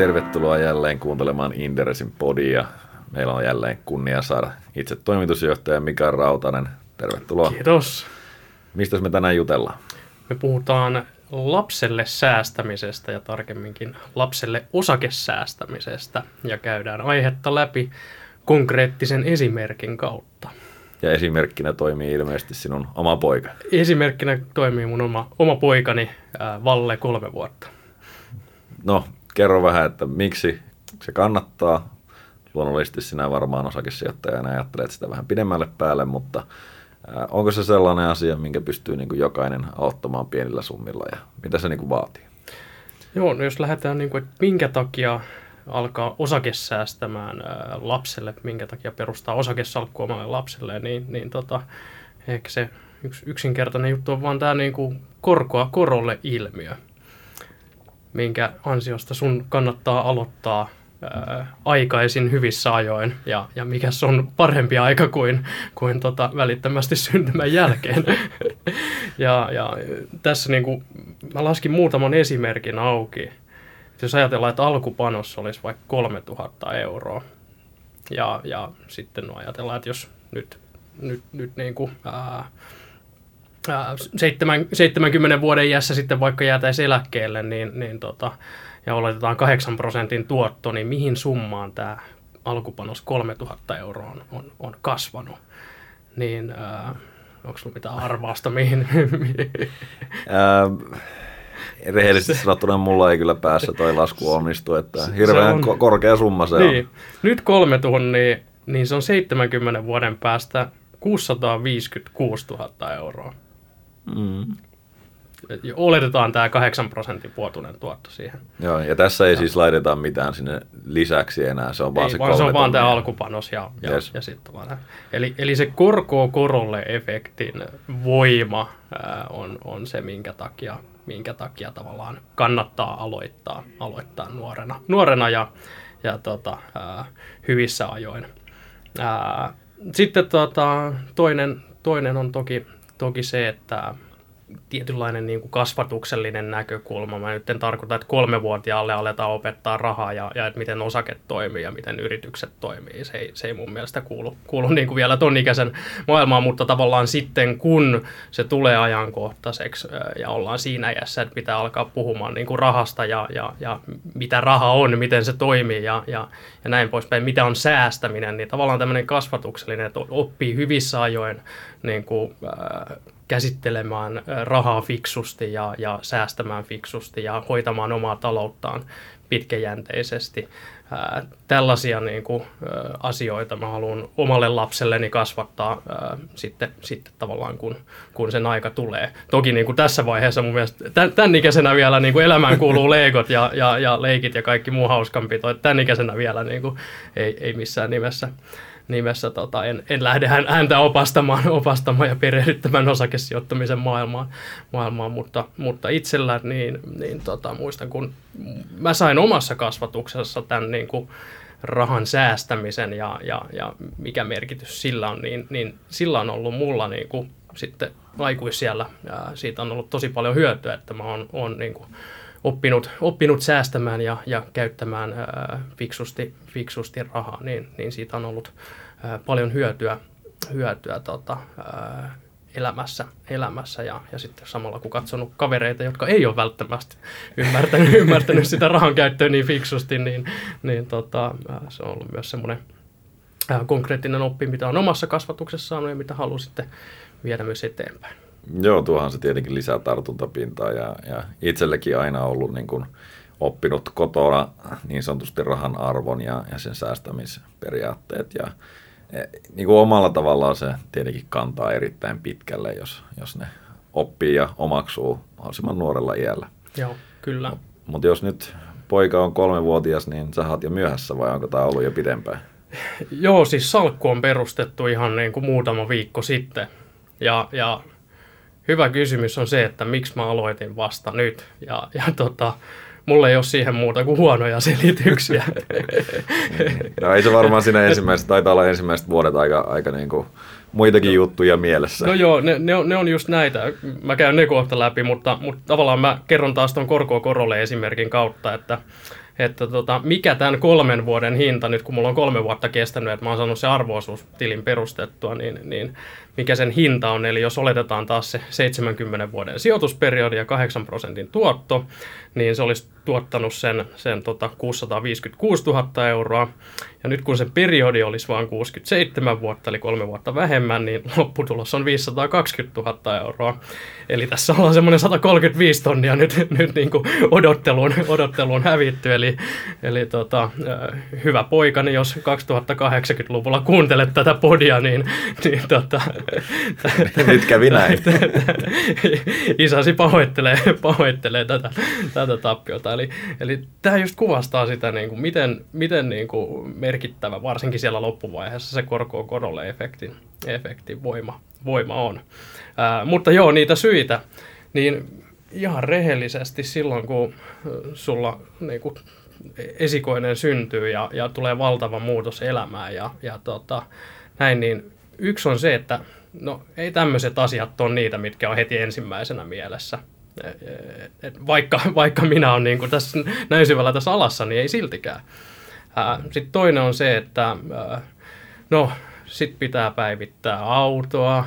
tervetuloa jälleen kuuntelemaan Inderesin podia. Meillä on jälleen kunnia saada itse toimitusjohtaja Mika Rautanen. Tervetuloa. Kiitos. Mistä me tänään jutellaan? Me puhutaan lapselle säästämisestä ja tarkemminkin lapselle osakesäästämisestä ja käydään aihetta läpi konkreettisen esimerkin kautta. Ja esimerkkinä toimii ilmeisesti sinun oma poika. Esimerkkinä toimii mun oma, oma poikani ää, Valle kolme vuotta. No, kerro vähän, että miksi se kannattaa. Luonnollisesti sinä varmaan osakesijoittajana ajattelet sitä vähän pidemmälle päälle, mutta onko se sellainen asia, minkä pystyy niin kuin jokainen auttamaan pienillä summilla ja mitä se niin kuin vaatii? Joo, no jos lähdetään, niin kuin, että minkä takia alkaa osakesäästämään lapselle, minkä takia perustaa osakesalkku omalle lapselle, niin, niin tota, ehkä se yksi yksinkertainen juttu on vaan tämä niin kuin korkoa korolle ilmiö, minkä ansiosta sun kannattaa aloittaa ää, aikaisin hyvissä ajoin ja, ja mikä on parempi aika kuin, kuin tota, välittömästi syntymän jälkeen. ja, ja tässä niin kuin, mä laskin muutaman esimerkin auki jos ajatellaan, että alkupanos olisi vaikka 3000 euroa, ja, ja sitten no ajatellaan, että jos nyt, nyt, nyt niin kuin, ää, 70 vuoden iässä sitten vaikka jäätäisiin eläkkeelle, niin, niin tota, ja oletetaan 8 prosentin tuotto, niin mihin summaan tämä alkupanos 3000 euroa on, on, on kasvanut? Niin onko sinulla mitään arvausta mihin? rehellisesti sanottuna mulla ei kyllä päässä toi lasku onnistu, että hirveän on, korkea summa se niin. on. Nyt kolme tunnia, niin se on 70 vuoden päästä 656 000 euroa. Mm. Oletetaan tämä 8 prosentin vuotuinen tuotto siihen. Joo, ja tässä ei ja. siis laiteta mitään sinne lisäksi enää, se on vaan ei, se vaan se on vaan tämä alkupanos ja, ja, yes. ja sitten vaan. Eli, eli se korko korolle efektin voima ää, on, on se, minkä takia minkä takia tavallaan kannattaa aloittaa, aloittaa nuorena, nuorena ja, ja tota, ää, hyvissä ajoin. Ää, sitten tota, toinen, toinen on toki, toki se, että tietynlainen niin kuin kasvatuksellinen näkökulma. Mä nyt en tarkoita, että kolmevuotiaalle aletaan opettaa rahaa ja, ja että miten osake toimii ja miten yritykset toimii. Se ei, se ei mun mielestä kuulu, kuulu niin kuin vielä ton ikäisen maailmaan, mutta tavallaan sitten kun se tulee ajankohtaiseksi ja ollaan siinä iässä, että pitää alkaa puhumaan niin kuin rahasta ja, ja, ja mitä raha on, miten se toimii ja, ja, ja näin poispäin, mitä on säästäminen, niin tavallaan tämmöinen kasvatuksellinen, että oppii hyvissä ajoin niin kuin, äh, käsittelemään rahaa fiksusti ja, ja säästämään fiksusti ja hoitamaan omaa talouttaan pitkäjänteisesti. Ää, tällaisia niin kuin, ää, asioita mä haluan omalle lapselleni kasvattaa ää, sitten, sitten tavallaan, kun, kun sen aika tulee. Toki niin kuin tässä vaiheessa mun mielestä, tämän, tämän ikäisenä vielä niin kuin elämään kuuluu leikot ja, ja, ja leikit ja kaikki muu hauskampi. Tämän ikäisenä vielä niin kuin, ei, ei missään nimessä nimessä tota, en, en lähde häntä opastamaan, opastamaan ja perehdyttämään osakesijoittamisen maailmaan, maailmaan mutta, mutta itsellä niin, niin tota, muistan, kun mä sain omassa kasvatuksessa tämän niin kuin, rahan säästämisen ja, ja, ja mikä merkitys sillä on, niin, niin sillä on ollut mulla niin kuin, sitten aikuisiellä, ja siitä on ollut tosi paljon hyötyä, että mä oon, oon niin kuin, oppinut, oppinut säästämään ja, ja käyttämään ää, fiksusti, fiksusti rahaa, niin, niin siitä on ollut paljon hyötyä, hyötyä tota, elämässä, elämässä ja, ja sitten samalla kun katsonut kavereita, jotka ei ole välttämättä ymmärtänyt, ymmärtänyt sitä rahan käyttöä niin fiksusti, niin, niin tota, se on ollut myös semmoinen konkreettinen oppi, mitä on omassa kasvatuksessa saanut ja mitä haluaa sitten viedä myös eteenpäin. Joo, tuohan se tietenkin lisää tartuntapintaa ja, ja itsellekin aina ollut niin kuin oppinut kotona niin sanotusti rahan arvon ja, ja sen säästämisperiaatteet ja niin kuin omalla tavallaan se tietenkin kantaa erittäin pitkälle, jos, jos ne oppii ja omaksuu mahdollisimman nuorella iällä. Joo, kyllä. Mutta jos nyt poika on kolmevuotias, niin sä oot jo myöhässä vai onko tämä ollut jo pidempään? Joo, siis salkku on perustettu ihan niin kuin muutama viikko sitten. Ja, ja hyvä kysymys on se, että miksi mä aloitin vasta nyt. Ja, ja tota, mulla ei ole siihen muuta kuin huonoja selityksiä. no ei se varmaan siinä ensimmäiset, taitaa olla ensimmäiset vuodet aika, aika niin kuin muitakin juttuja mielessä. No joo, ne, ne, on, ne on just näitä. Mä käyn ne kohta läpi, mutta, mutta tavallaan mä kerron taas tuon korkoa korolle esimerkin kautta, että että tota, mikä tämän kolmen vuoden hinta, nyt kun mulla on kolme vuotta kestänyt, että mä oon saanut se arvoosuustilin perustettua, niin, niin mikä sen hinta on. Eli jos oletetaan taas se 70 vuoden sijoitusperiodi ja 8 prosentin tuotto, niin se olisi tuottanut sen, sen tota 656 000 euroa. Ja nyt kun se periodi olisi vain 67 vuotta, eli kolme vuotta vähemmän, niin lopputulos on 520 000 euroa. Eli tässä ollaan semmoinen 135 tonnia nyt, nyt niin kuin odotteluun, odotteluun hävitty. Eli, eli tota, hyvä poikani, jos 2080-luvulla kuuntelet tätä podia, niin, niin tota, nyt kävi näin. Isäsi pahoittelee, pahoittelee tätä, tätä tappiota. Eli, eli tämä just kuvastaa sitä, niin kuin, miten, miten niin kuin merkittävä, varsinkin siellä loppuvaiheessa, se korko korolle efektin, efektin voima, voima on. Ää, mutta joo, niitä syitä, niin ihan rehellisesti silloin, kun sulla niin kuin, esikoinen syntyy ja, ja tulee valtava muutos elämään ja, ja tota, näin, niin yksi on se, että no ei tämmöiset asiat ole niitä, mitkä on heti ensimmäisenä mielessä. Et vaikka, vaikka minä olen niin kuin tässä näin syvällä tässä alassa, niin ei siltikään. Sitten toinen on se, että no, sitten pitää päivittää autoa,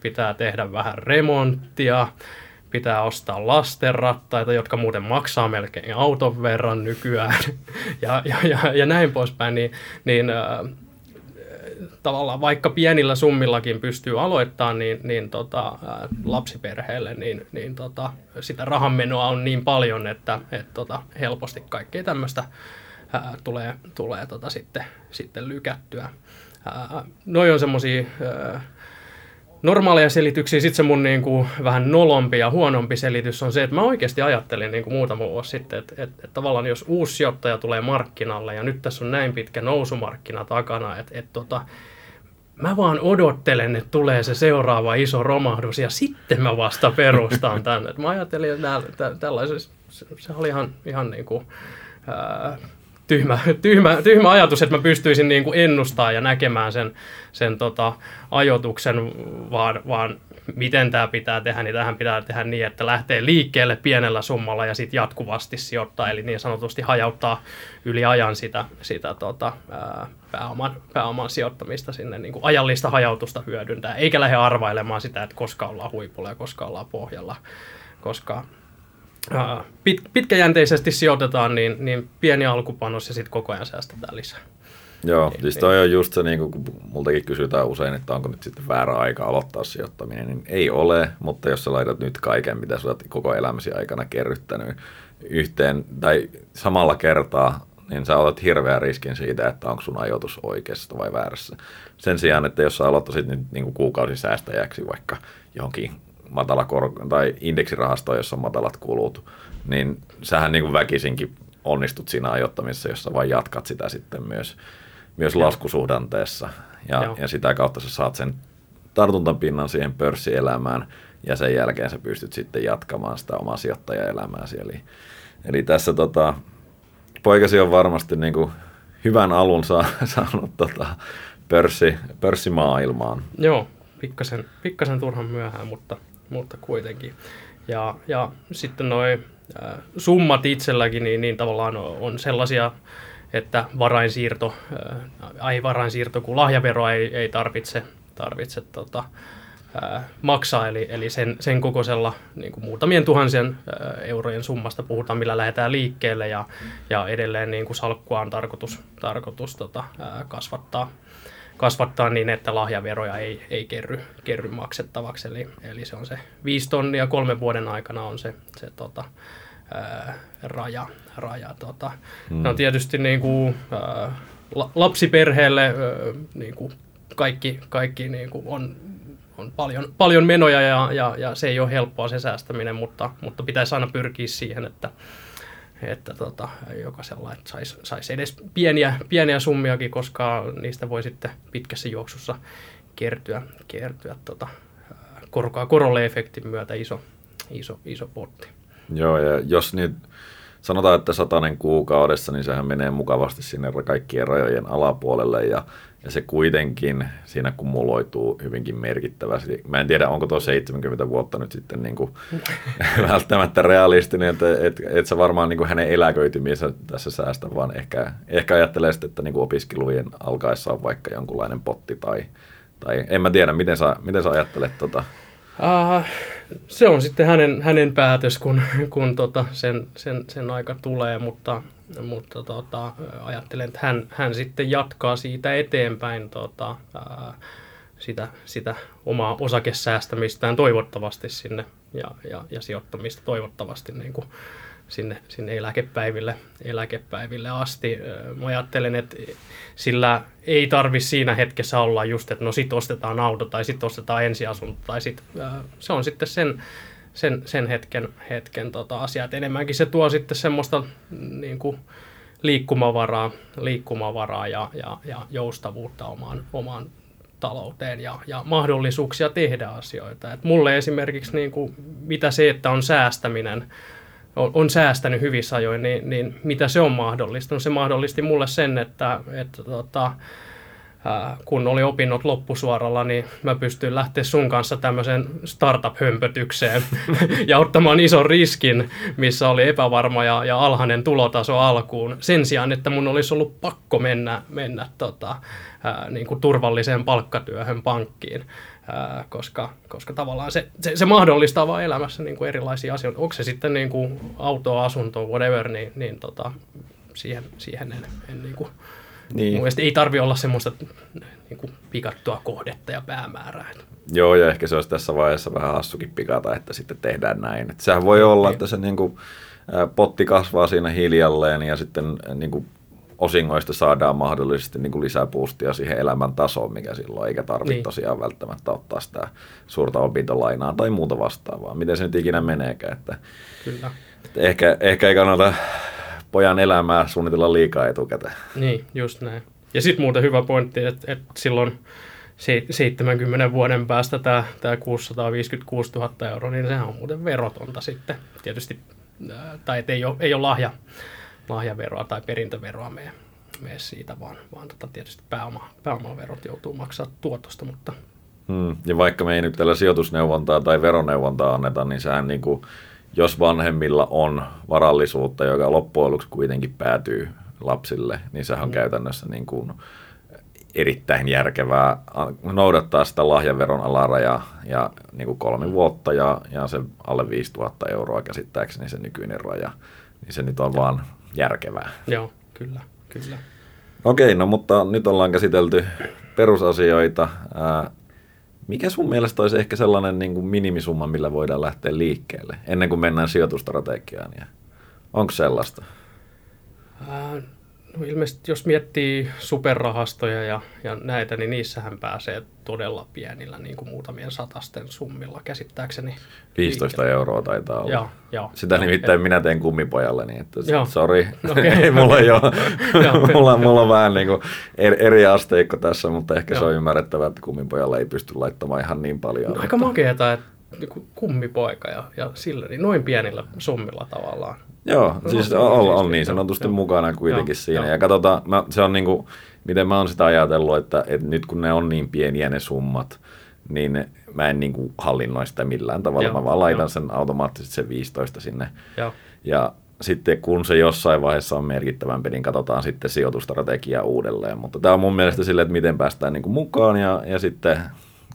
pitää tehdä vähän remonttia, pitää ostaa lastenrattaita, jotka muuten maksaa melkein auton verran nykyään, ja, ja, ja, ja näin poispäin, niin, niin tavallaan vaikka pienillä summillakin pystyy aloittamaan, niin, niin tota, lapsiperheelle, niin, niin tota, sitä rahanmenoa on niin paljon, että et, tota, helposti kaikkea tämmöistä tulee, tulee tota, sitten, sitten lykättyä. Ää, noi on semmoisia normaaleja selityksiä. Sitten se mun niin kuin, vähän nolompi ja huonompi selitys on se, että mä oikeasti ajattelin niin kuin muutama vuosi sitten, että, että, että tavallaan jos uusi sijoittaja tulee markkinalle ja nyt tässä on näin pitkä nousumarkkina takana, että, että tota, mä vaan odottelen, että tulee se seuraava iso romahdus ja sitten mä vasta perustan tänne. Mä ajattelin, että tällaisessa, se oli ihan, ihan niin kuin, ää, tyhmä, tyhmä, tyhmä ajatus, että mä pystyisin niin kuin ennustaa ja näkemään sen, sen tota, ajoituksen, vaan, vaan miten tämä pitää tehdä, niin tähän pitää tehdä niin, että lähtee liikkeelle pienellä summalla ja sitten jatkuvasti sijoittaa, eli niin sanotusti hajauttaa yli ajan sitä, sitä tota, ää, pääoman, pääoman sijoittamista sinne, niin kuin ajallista hajautusta hyödyntää, eikä lähde arvailemaan sitä, että koska ollaan huipulla ja koska ollaan pohjalla, koska pit, pitkäjänteisesti sijoitetaan, niin, niin pieni alkupanos ja sitten koko ajan säästetään lisää. Joo, niin, siis toi niin. on just se, niin kun multakin kysytään usein, että onko nyt sitten väärä aika aloittaa sijoittaminen, niin ei ole, mutta jos sä laitat nyt kaiken, mitä sä oot koko elämäsi aikana kerryttänyt yhteen tai samalla kertaa, niin sä otat hirveän riskin siitä, että onko sun ajoitus oikeassa vai väärässä. Sen sijaan, että jos sä aloittaisit nyt niin kuin kuukausisäästäjäksi vaikka johonkin matala kor- tai indeksirahasto, jossa on matalat kulut, niin sähän niin kuin väkisinkin onnistut siinä ajoittamisessa, jossa vain jatkat sitä sitten myös, myös laskusuhdanteessa. Ja, ja sitä kautta sä saat sen tartuntapinnan siihen pörssielämään ja sen jälkeen sä pystyt sitten jatkamaan sitä omaa sijoittajaelämääsi. Eli, eli tässä tota, poikasi on varmasti niin kuin hyvän alun saa, saanut tota, pörssi, pörssimaailmaan. Joo, pikkasen, pikkasen turhan myöhään, mutta mutta kuitenkin. Ja, ja sitten noin äh, summat itselläkin, niin, niin tavallaan on sellaisia, että varainsiirto, äh, ai varainsiirto, kun lahjaveroa ei, ei tarvitse, tarvitse tota, äh, maksaa, eli, eli sen, sen kokoisella niin kuin muutamien tuhansien äh, eurojen summasta puhutaan, millä lähdetään liikkeelle, ja, ja edelleen niin kuin salkkua on tarkoitus, tarkoitus tota, äh, kasvattaa kasvattaa niin, että lahjaveroja ei, ei kerry, kerry maksettavaksi. Eli, eli se on se viisi tonnia kolmen vuoden aikana on se, se tota, ää, raja. raja tota. Hmm. No tietysti niin kuin, ää, lapsiperheelle ää, niin kuin kaikki, kaikki niin kuin on, on paljon, paljon menoja ja, ja, ja se ei ole helppoa se säästäminen, mutta, mutta pitäisi aina pyrkiä siihen, että, että tota, jokaisella että saisi sais edes pieniä, pieniä summiakin, koska niistä voi sitten pitkässä juoksussa kertyä, kertyä tota, korkoa korolle efektin myötä iso, iso, iso potti. Joo, ja jos nyt sanotaan, että satanen kuukaudessa, niin sehän menee mukavasti sinne kaikkien rajojen alapuolelle, ja, ja se kuitenkin siinä kumuloituu hyvinkin merkittävästi. Mä en tiedä, onko tuo 70 vuotta nyt sitten niin kuin välttämättä realistinen, että et, et sä varmaan niin kuin hänen eläköitymiensä tässä säästä, vaan ehkä, ehkä ajattelee sitten, että niin kuin opiskelujen alkaessa on vaikka jonkunlainen potti tai, tai en mä tiedä, miten sä, miten sä ajattelet tota? Uh, se on sitten hänen, hänen päätös, kun, kun tota sen, sen, sen aika tulee, mutta, mutta tota, ajattelen, että hän, hän sitten jatkaa siitä eteenpäin tota, ää, sitä, sitä omaa osakesäästämistään toivottavasti sinne ja, ja, ja sijoittamista toivottavasti niin kuin sinne, sinne eläkepäiville, eläkepäiville asti. Mä ajattelen, että sillä ei tarvi siinä hetkessä olla just, että no sit ostetaan auto tai sit ostetaan ensiasunto tai sit, se on sitten sen, sen, sen hetken, hetken tota asia. Et enemmänkin se tuo sitten semmoista niin kuin liikkumavaraa, liikkumavaraa ja, ja, ja joustavuutta omaan, omaan talouteen ja, ja mahdollisuuksia tehdä asioita. Et mulle esimerkiksi niin kuin, mitä se, että on säästäminen, on, on säästänyt hyvissä ajoin, niin, niin mitä se on mahdollistanut? Se mahdollisti mulle sen, että, että tota, kun oli opinnot loppusuoralla, niin mä pystyin lähteä sun kanssa tämmöiseen startup-hömpötykseen ja ottamaan ison riskin, missä oli epävarma ja, ja alhainen tulotaso alkuun. Sen sijaan, että mun olisi ollut pakko mennä, mennä tota, ää, niin kuin turvalliseen palkkatyöhön pankkiin. Ää, koska, koska tavallaan se, se, se mahdollistaa vaan elämässä niin kuin erilaisia asioita. Onko se sitten niin kuin auto, asunto, whatever, niin, niin tota, siihen, siihen en, en niin kuin, niin. Mun ei tarvi olla semmoista niin kuin pikattua kohdetta ja päämäärää. Joo, ja ehkä se olisi tässä vaiheessa vähän hassukin pikata, että sitten tehdään näin. Että sehän voi olla, että se niin kuin, potti kasvaa siinä hiljalleen ja sitten niin kuin, osingoista saadaan mahdollisesti niin kuin lisää boostia siihen elämän tasoon, mikä silloin, eikä tarvitse niin. tosiaan välttämättä ottaa sitä suurta opintolainaa tai muuta vastaavaa. Miten se nyt ikinä meneekään. Että, Kyllä. Että ehkä, ehkä ei kannata pojan elämää suunnitella liikaa etukäteen. Niin, just näin. Ja sitten muuten hyvä pointti, että, että silloin 70 vuoden päästä tämä, tämä 656 000 euroa, niin sehän on muuten verotonta sitten. Tietysti, tai ei ole, ei ole lahja, lahjaveroa tai perintöveroa mene, mene siitä, vaan, vaan tota tietysti pääoma, pääomaverot joutuu maksaa tuotosta, mutta Hmm. Ja vaikka me ei nyt tällä sijoitusneuvontaa tai veroneuvontaa anneta, niin sehän niin kuin, jos vanhemmilla on varallisuutta, joka loppujen lopuksi kuitenkin päätyy lapsille, niin sehän on mm. käytännössä niin kuin erittäin järkevää noudattaa sitä lahjaveron alarajaa ja niin kuin kolme vuotta ja, ja se alle 5000 euroa käsittääkseni se nykyinen raja, niin se nyt on vaan järkevää. Joo, kyllä, kyllä. Okei, no mutta nyt ollaan käsitelty perusasioita. Ää, mikä sun mielestä olisi ehkä sellainen niin kuin minimisumma, millä voidaan lähteä liikkeelle ennen kuin mennään sijoitustrategiaan? Ja onko sellaista? Ää, No ilmeisesti jos miettii superrahastoja ja, ja näitä, niin niissähän pääsee todella pienillä, niin kuin muutamien satasten summilla käsittääkseni. 15 liike. euroa taitaa olla. Joo, joo, Sitä joo, nimittäin et... minä teen kummipojalle, niin että joo. sorry, okay. ei mulla ei ole, mulla, mulla on vähän niin kuin eri asteikko tässä, mutta ehkä joo. se on ymmärrettävää, että kummipojalla ei pysty laittamaan ihan niin paljon. No, aika makeeta, että niin kummipoika ja, ja sillä, niin noin pienillä summilla tavallaan. Joo, siis on, on niin sanotusti joo. mukana kuitenkin joo, siinä. Joo. Ja katsotaan, mä, se on niin kuin, miten mä oon sitä ajatellut, että, että nyt kun ne on niin pieniä ne summat, niin mä en niin kuin hallinnoi sitä millään tavalla. Joo, mä vaan laitan joo. sen automaattisesti sen 15 sinne. Joo. Ja sitten kun se jossain vaiheessa on merkittävämpi, niin katsotaan sitten sijoitustrategiaa uudelleen. Mutta tämä on mun mielestä sille, että miten päästään niin kuin mukaan ja, ja sitten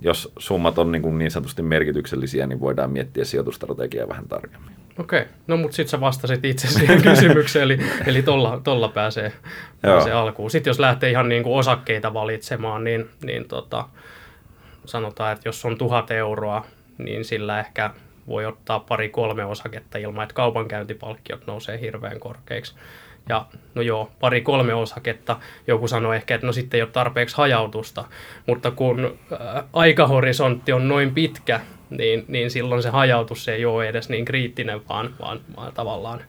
jos summat on niin, kuin niin sanotusti merkityksellisiä, niin voidaan miettiä sijoitustrategiaa vähän tarkemmin. Okei, okay. no mutta sitten sä vastasit itse siihen kysymykseen, eli, eli tolla, tolla pääsee, pääsee alkuun. Sitten jos lähtee ihan niin kuin osakkeita valitsemaan, niin, niin tota, sanotaan, että jos on tuhat euroa, niin sillä ehkä voi ottaa pari-kolme osaketta ilman, että kaupankäyntipalkkiot nousee hirveän korkeiksi. Ja no joo, pari-kolme osaketta. Joku sanoi ehkä, että no sitten ei ole tarpeeksi hajautusta, mutta kun äh, aikahorisontti on noin pitkä, niin, niin silloin se hajautus ei ole edes niin kriittinen, vaan, vaan, vaan tavallaan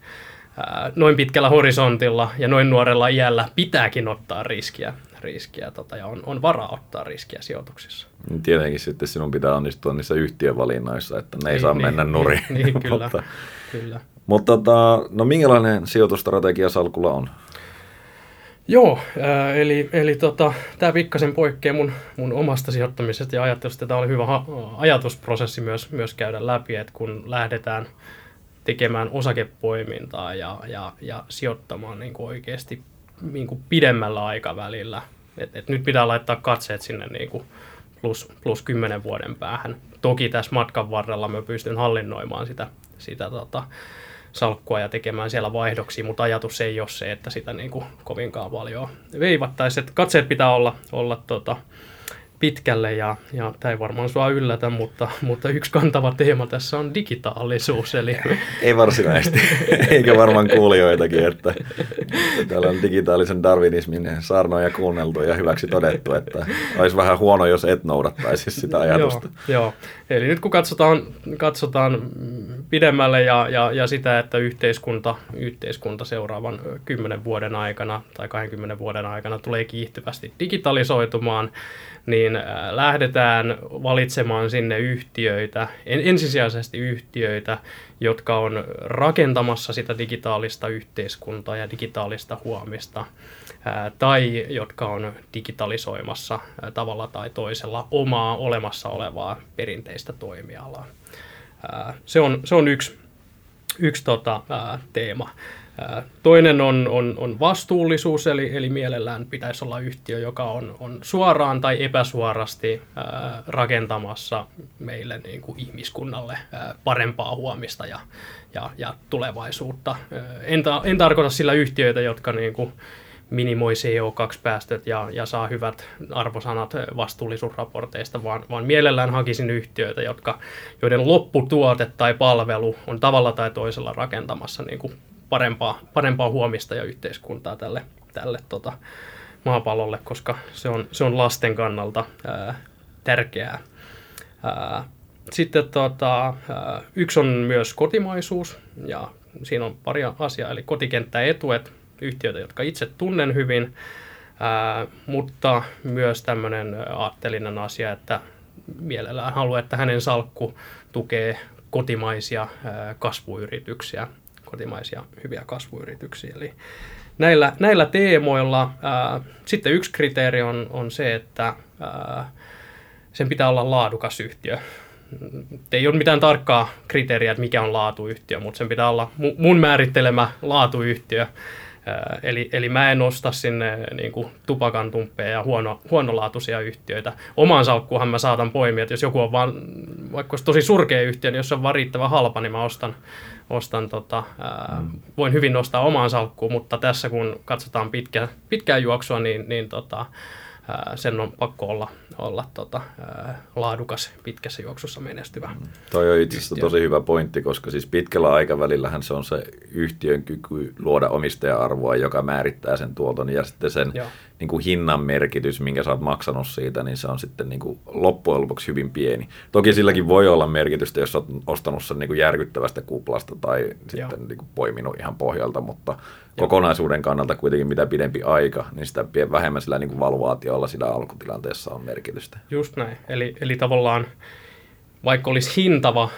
ää, noin pitkällä horisontilla ja noin nuorella iällä pitääkin ottaa riskiä, riskiä tota, ja on, on varaa ottaa riskiä sijoituksissa. Niin tietenkin sitten sinun pitää onnistua niissä yhtiövalinnoissa, että ne ei niin, saa niin, mennä nurin. Niin, niin kyllä, kyllä. Mutta tota, no minkälainen sijoitustrategia Salkulla on? Joo, äh, eli, eli tota, tämä pikkasen poikkeaa mun, mun omasta sijoittamisesta ja ajattelusta. Tämä oli hyvä ha- ajatusprosessi myös, myös käydä läpi, että kun lähdetään tekemään osakepoimintaa ja, ja, ja sijoittamaan niin kuin oikeasti niin kuin pidemmällä aikavälillä. Et, et nyt pitää laittaa katseet sinne niin kuin plus, plus 10 vuoden päähän. Toki tässä matkan varrella mä pystyn hallinnoimaan sitä, sitä tota, salkkua ja tekemään siellä vaihdoksia, mutta ajatus ei ole se, että sitä niin kuin kovinkaan paljon veivattaisi. katseet pitää olla, olla tota, pitkälle ja, ja tämä ei varmaan sua yllätä, mutta, mutta yksi kantava teema tässä on digitaalisuus. Eli... Ei varsinaisesti, eikä varmaan kuulijoitakin, että täällä on digitaalisen darwinismin saarnoja kuunneltu ja hyväksi todettu, että olisi vähän huono, jos et noudattaisi sitä ajatusta. joo, joo, eli nyt kun katsotaan, katsotaan pidemmälle ja, ja, ja sitä, että yhteiskunta, yhteiskunta seuraavan 10 vuoden aikana tai 20 vuoden aikana tulee kiihtyvästi digitalisoitumaan, niin äh, lähdetään valitsemaan sinne yhtiöitä, ensisijaisesti yhtiöitä, jotka on rakentamassa sitä digitaalista yhteiskuntaa ja digitaalista huomista, äh, tai jotka on digitalisoimassa äh, tavalla tai toisella omaa olemassa olevaa perinteistä toimialaa. Se on, se on yksi, yksi tota, teema. Toinen on, on, on vastuullisuus, eli, eli mielellään pitäisi olla yhtiö, joka on, on suoraan tai epäsuorasti rakentamassa meille niin kuin ihmiskunnalle parempaa huomista ja, ja, ja tulevaisuutta. En, ta, en tarkoita sillä yhtiöitä, jotka niin kuin, minimoi CO2-päästöt ja, ja saa hyvät arvosanat vastuullisuusraporteista, vaan, vaan mielellään hakisin yhtiöitä, jotka, joiden lopputuote tai palvelu on tavalla tai toisella rakentamassa niin kuin parempaa, parempaa huomista ja yhteiskuntaa tälle, tälle tota, maapallolle, koska se on, se on lasten kannalta ää, tärkeää. Ää, sitten tota, ää, yksi on myös kotimaisuus, ja siinä on pari asiaa, eli kotikenttäetuet, yhtiöitä, jotka itse tunnen hyvin, ää, mutta myös tämmöinen aattelinen asia, että mielellään haluaa, että hänen salkku tukee kotimaisia ää, kasvuyrityksiä kotimaisia hyviä kasvuyrityksiä. Eli näillä, näillä teemoilla ää, sitten yksi kriteeri on, on se, että ää, sen pitää olla laadukas yhtiö. Ei ole mitään tarkkaa kriteeriä, että mikä on laatuyhtiö, mutta sen pitää olla mun määrittelemä laatuyhtiö. Eli, eli mä en osta sinne niin kuin tupakan tumppeja ja huono, huonolaatuisia yhtiöitä. Omaan salkkuunhan mä saatan poimia, että jos joku on vaan, vaikka olisi tosi surkea yhtiö, niin jos se on vaan riittävän halpa, niin mä ostan, ostan tota, ää, mm. voin hyvin nostaa omaan salkkuun, mutta tässä kun katsotaan pitkä, pitkää juoksua, niin, niin tota, sen on pakko olla, olla tota, laadukas pitkässä juoksussa menestyvä. Mm. Toi on itse asiassa tosi hyvä pointti, koska siis pitkällä aikavälillähän se on se yhtiön kyky luoda omistaja-arvoa, joka määrittää sen tuoton ja sitten sen niin kuin hinnan merkitys, minkä sä oot maksanut siitä, niin se on sitten niin kuin loppujen lopuksi hyvin pieni. Toki silläkin voi olla merkitystä, jos oot ostanut sen niin kuin järkyttävästä kuplasta tai sitten niin kuin poiminut ihan pohjalta, mutta kokonaisuuden kannalta kuitenkin mitä pidempi aika, niin sitä vähemmän sillä niin kuin valuaatiolla siinä alkutilanteessa on merkitystä. Just näin. Eli, eli tavallaan vaikka olisi hintava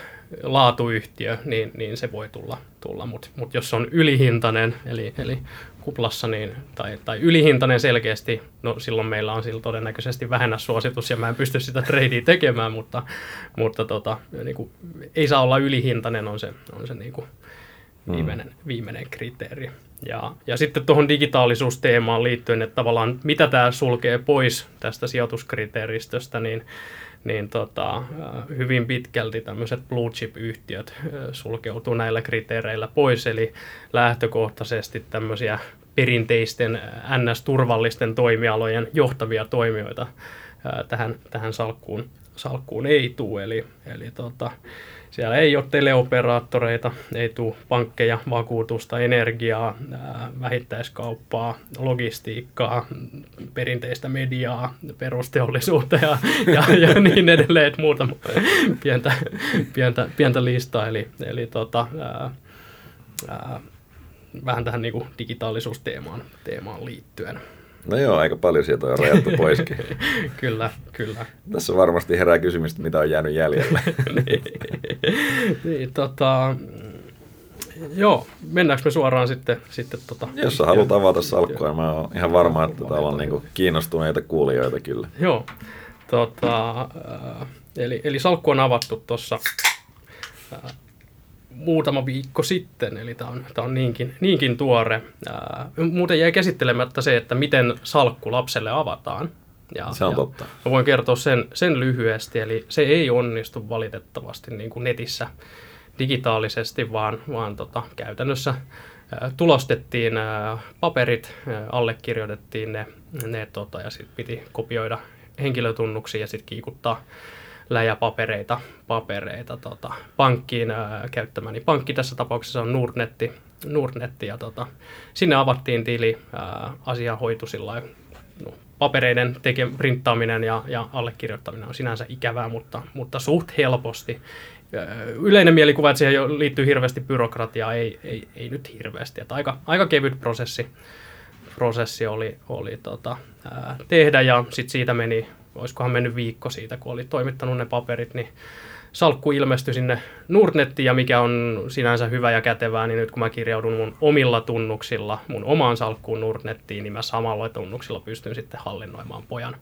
laatuyhtiö, niin, niin se voi tulla, tulla. mutta mut jos on ylihintainen, eli, eli kuplassa, niin, tai, tai ylihintainen selkeästi, no silloin meillä on sillä todennäköisesti suositus ja mä en pysty sitä tradea tekemään, mutta, mutta tota, niin kuin, ei saa olla ylihintainen on se, on se niin kuin viimeinen, mm. viimeinen kriteeri. Ja, ja sitten tuohon digitaalisuusteemaan liittyen, että tavallaan mitä tämä sulkee pois tästä sijoituskriteeristöstä, niin, niin tota, hyvin pitkälti tämmöiset blue chip-yhtiöt sulkeutuu näillä kriteereillä pois, eli lähtökohtaisesti tämmöisiä perinteisten NS-turvallisten toimialojen johtavia toimijoita tähän, tähän salkkuun, salkkuun ei tule, eli, eli tota, siellä ei ole teleoperaattoreita, ei tule pankkeja, vakuutusta, energiaa, vähittäiskauppaa, logistiikkaa, perinteistä mediaa, perusteollisuutta ja, ja, ja niin edelleen, että muuta pientä, pientä, pientä listaa. Eli, eli tota, ää, ää, vähän tähän niin kuin digitaalisuusteemaan teemaan liittyen. No joo, aika paljon sieltä on rajattu poiskin. kyllä, kyllä. Tässä varmasti herää kysymys, mitä on jäänyt jäljelle. niin, niin, tota, Joo, mennäänkö me suoraan sitten? sitten tota, Jos sä haluat avata salkkua, mä oon ihan varma, että täällä on niinku kiinnostuneita kuulijoita kyllä. Joo, tota, eli, eli salkku on avattu tuossa muutama viikko sitten, eli tämä on, tää on niinkin, niinkin tuore. Ää, muuten jäi käsittelemättä se, että miten salkku lapselle avataan. Ja, se on ja totta. Mä voin kertoa sen, sen lyhyesti, eli se ei onnistu valitettavasti niin kuin netissä digitaalisesti, vaan, vaan tota, käytännössä ää, tulostettiin ää, paperit, ää, allekirjoitettiin ne, ne tota, ja sitten piti kopioida henkilötunnuksia ja sitten kiikuttaa läjäpapereita papereita, tota, pankkiin ää, käyttämäni pankki tässä tapauksessa on Nordnetti, Nordnetti ja tota, sinne avattiin tili, ää, asia sillä no, papereiden teke, printtaaminen ja, ja allekirjoittaminen on sinänsä ikävää, mutta, mutta suht helposti. Yleinen mielikuva, että siihen liittyy hirveästi byrokratiaa, ei, ei, ei nyt hirveästi. Että aika, aika kevyt prosessi, prosessi oli, oli tota, ää, tehdä ja sitten siitä meni olisikohan mennyt viikko siitä, kun oli toimittanut ne paperit, niin salkku ilmestyi sinne Nordnettiin ja mikä on sinänsä hyvä ja kätevää, niin nyt kun mä kirjaudun mun omilla tunnuksilla mun omaan salkkuun Nordnettiin, niin mä samalla tunnuksilla pystyn sitten hallinnoimaan pojan,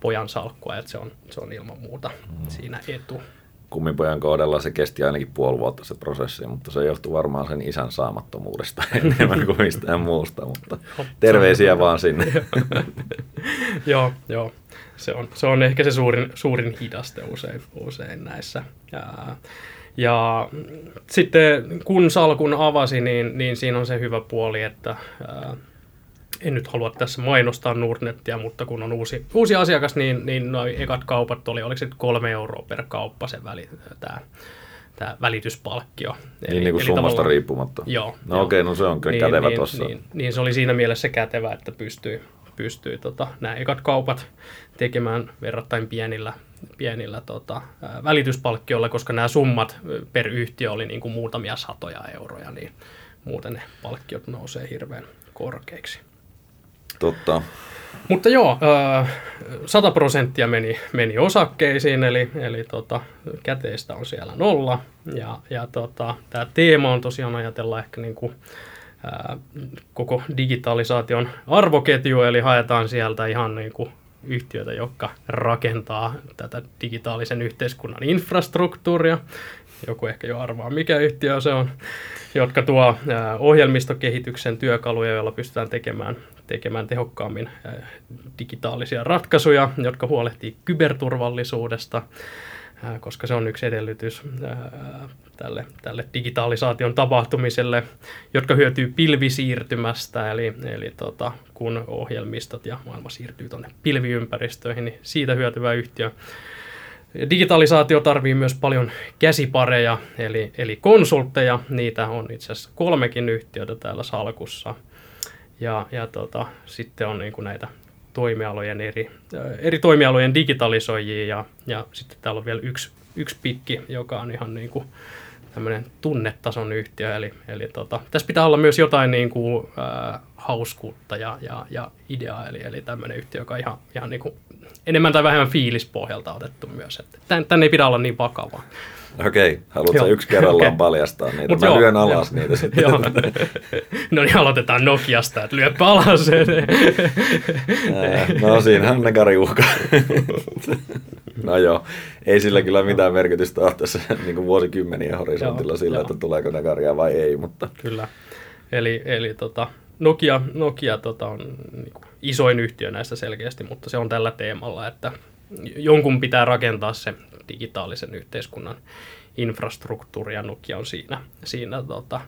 pojan salkkua, että se on, se on ilman muuta mm. siinä etu kummipojan kohdalla se kesti ainakin puoli vuotta se prosessi, mutta se johtui varmaan sen isän saamattomuudesta enemmän kuin mistään muusta, mutta terveisiä vaan sinne. joo, joo. Se on, se on ehkä se suurin, suurin hidaste usein, usein näissä. Ja, ja sitten kun salkun avasi, niin, niin siinä on se hyvä puoli, että ää, en nyt halua tässä mainostaa Nordnettia, mutta kun on uusi, uusi asiakas, niin, niin noin ekat kaupat oli, oliko se kolme euroa per kauppa se väli, tämä tämä välityspalkkio. Niin, eli, niin kuin summasta riippumatta. Joo. No okei, okay, no se on niin, kätevä niin, tuossa. Niin, niin, se oli siinä mielessä kätevä, että pystyy, pystyy tota, nämä ekat kaupat tekemään verrattain pienillä, pienillä tota, välityspalkkioilla, koska nämä summat per yhtiö oli niin kuin muutamia satoja euroja, niin muuten ne palkkiot nousee hirveän korkeiksi. Totta. Mutta joo, 100 prosenttia meni, meni osakkeisiin, eli, eli tota, käteistä on siellä nolla. Ja, ja tota, tämä teema on tosiaan ajatella ehkä niin kuin, koko digitalisaation arvoketju, eli haetaan sieltä ihan niin kuin yhtiöitä, jotka rakentaa tätä digitaalisen yhteiskunnan infrastruktuuria. Joku ehkä jo arvaa, mikä yhtiö se on, jotka tuo ohjelmistokehityksen työkaluja, joilla pystytään tekemään tekemään tehokkaammin digitaalisia ratkaisuja, jotka huolehtii kyberturvallisuudesta, koska se on yksi edellytys tälle, tälle digitalisaation tapahtumiselle, jotka hyötyy pilvisiirtymästä, eli, eli tota, kun ohjelmistot ja maailma siirtyy tuonne pilviympäristöihin, niin siitä hyötyvä yhtiö. Digitalisaatio tarvii myös paljon käsipareja, eli, eli konsultteja. Niitä on itse asiassa kolmekin yhtiötä täällä salkussa – ja, ja tota, sitten on niin kuin näitä toimialojen eri, eri toimialojen digitalisoijia ja, ja sitten täällä on vielä yksi, yksi pikki, joka on ihan niin kuin tämmöinen tunnetason yhtiö. Eli, eli tota, tässä pitää olla myös jotain niin kuin, äh, hauskuutta ja, ja, ja ideaa, eli, eli tämmöinen yhtiö, joka on ihan, ihan niin kuin enemmän tai vähemmän fiilispohjalta otettu myös. Että tämän ei pidä olla niin vakavaa. Okei, haluatko yksi kerrallaan okay. paljastaa niitä? Mut Mä joo, lyön alas joo. niitä sitten. joo. no niin, aloitetaan Nokiasta, että lyö alas. no siinähän ne kariuhka. no joo, ei sillä kyllä mitään merkitystä ole tässä niin kuin vuosikymmenien horisontilla joo, sillä, joo. että tuleeko ne karjaa vai ei. Mutta... Kyllä, eli, eli tota, Nokia, Nokia tota, on niin kuin isoin yhtiö näistä selkeästi, mutta se on tällä teemalla, että jonkun pitää rakentaa se digitaalisen yhteiskunnan infrastruktuuri ja Nokia on siinä, siinä tota,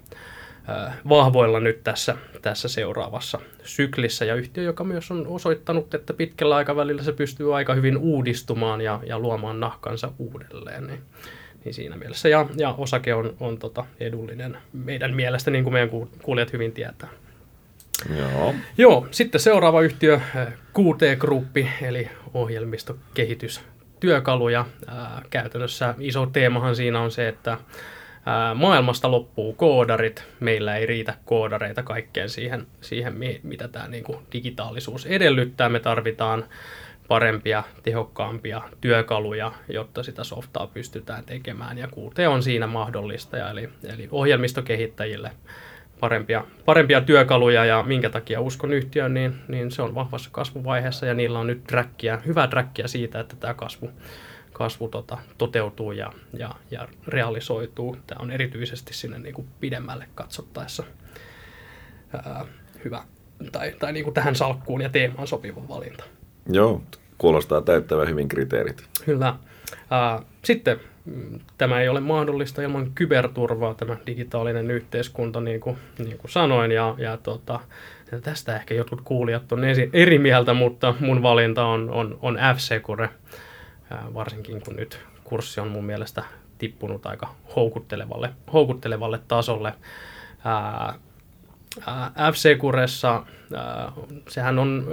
vahvoilla nyt tässä, tässä seuraavassa syklissä ja yhtiö, joka myös on osoittanut, että pitkällä aikavälillä se pystyy aika hyvin uudistumaan ja, ja luomaan nahkansa uudelleen. Niin, niin siinä mielessä. Ja, ja osake on, on tota edullinen meidän mielestä, niin kuin meidän kuulijat hyvin tietää. Joo. Joo, sitten seuraava yhtiö, QT-gruppi, eli ohjelmistokehitys työkaluja. Ää, käytännössä iso teemahan siinä on se, että ää, maailmasta loppuu koodarit. Meillä ei riitä koodareita kaikkeen siihen, siihen mitä tämä niinku digitaalisuus edellyttää. Me tarvitaan parempia, tehokkaampia työkaluja, jotta sitä softaa pystytään tekemään. Ja Qt on siinä mahdollista, eli, eli ohjelmistokehittäjille parempia, parempia työkaluja ja minkä takia uskon yhtiöön, niin, niin se on vahvassa kasvuvaiheessa ja niillä on nyt trackia, hyvää trackia siitä, että tämä kasvu, kasvu tota, toteutuu ja, ja, ja realisoituu. Tämä on erityisesti sinne niin kuin pidemmälle katsottaessa ää, hyvä tai, tai niin kuin tähän salkkuun ja teemaan sopiva valinta. Joo, kuulostaa täyttävän hyvin kriteerit. Kyllä. Ää, sitten tämä ei ole mahdollista ilman kyberturvaa, tämä digitaalinen yhteiskunta, niin kuin, niin kuin sanoin. Ja, ja tota, tästä ehkä jotkut kuulijat on eri mieltä, mutta mun valinta on, on, on F-Secure, varsinkin kun nyt kurssi on mun mielestä tippunut aika houkuttelevalle, houkuttelevalle tasolle. F-Securessa sehän on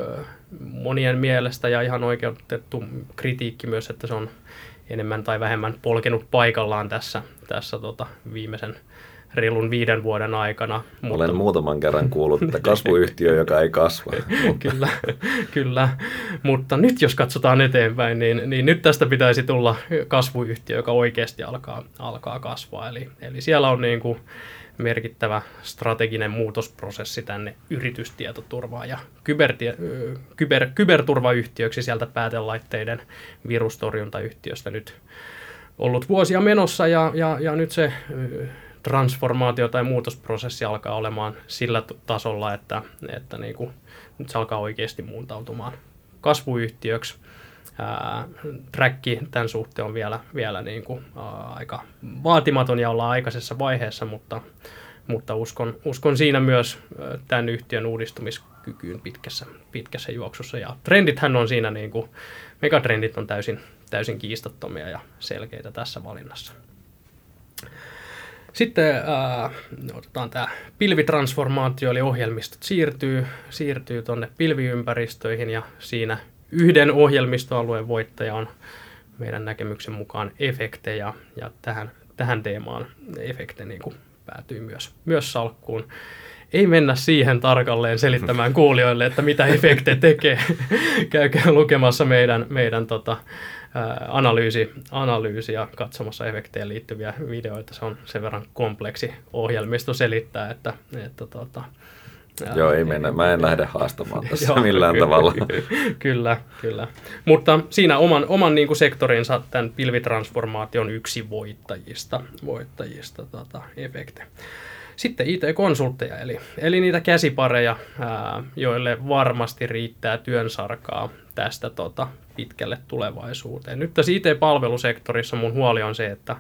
monien mielestä ja ihan oikeutettu kritiikki myös, että se on enemmän tai vähemmän polkenut paikallaan tässä, tässä tota viimeisen reilun viiden vuoden aikana. Mutta... Olen muutaman kerran kuullut, että kasvuyhtiö, joka ei kasva. kyllä, kyllä, mutta nyt jos katsotaan eteenpäin, niin, niin nyt tästä pitäisi tulla kasvuyhtiö, joka oikeasti alkaa, alkaa kasvaa. Eli, eli siellä on niin kuin merkittävä strateginen muutosprosessi tänne yritystietoturvaan ja kybertie, kyber, kyberturvayhtiöksi sieltä päätelaitteiden virustorjuntayhtiöstä nyt ollut vuosia menossa ja, ja, ja nyt se transformaatio tai muutosprosessi alkaa olemaan sillä tasolla, että, että niin kuin, nyt se alkaa oikeasti muuntautumaan kasvuyhtiöksi. Ää, tracki tämän suhteen on vielä, vielä niin kuin, ää, aika vaatimaton ja ollaan aikaisessa vaiheessa, mutta, mutta uskon, uskon siinä myös tämän yhtiön uudistumiskykyyn pitkässä, pitkässä juoksussa. Ja trendithän on siinä, niin kuin, megatrendit on täysin, täysin kiistattomia ja selkeitä tässä valinnassa. Sitten äh, otetaan tämä pilvitransformaatio, eli ohjelmistot siirtyy, siirtyy tuonne pilviympäristöihin ja siinä yhden ohjelmistoalueen voittaja on meidän näkemyksen mukaan efekte ja, ja tähän, tähän teemaan efekte niin kuin päätyy myös, myös salkkuun. Ei mennä siihen tarkalleen selittämään kuulijoille, että mitä efekte tekee. Käykää lukemassa meidän, meidän tota, analyysi, analyysi ja katsomassa efekteihin liittyviä videoita. Se on sen verran kompleksi ohjelmisto selittää, että, että tota, Joo, ei mennä. Mä en lähde haastamaan tässä Joo, millään ky- tavalla. kyllä, kyllä. Mutta siinä oman, oman niin kuin sektorinsa tämän pilvitransformaation yksi voittajista, voittajista tota, efekte. Sitten IT-konsultteja, eli, eli niitä käsipareja, ää, joille varmasti riittää työnsarkaa tästä tota, pitkälle tulevaisuuteen. Nyt tässä IT-palvelusektorissa mun huoli on se, että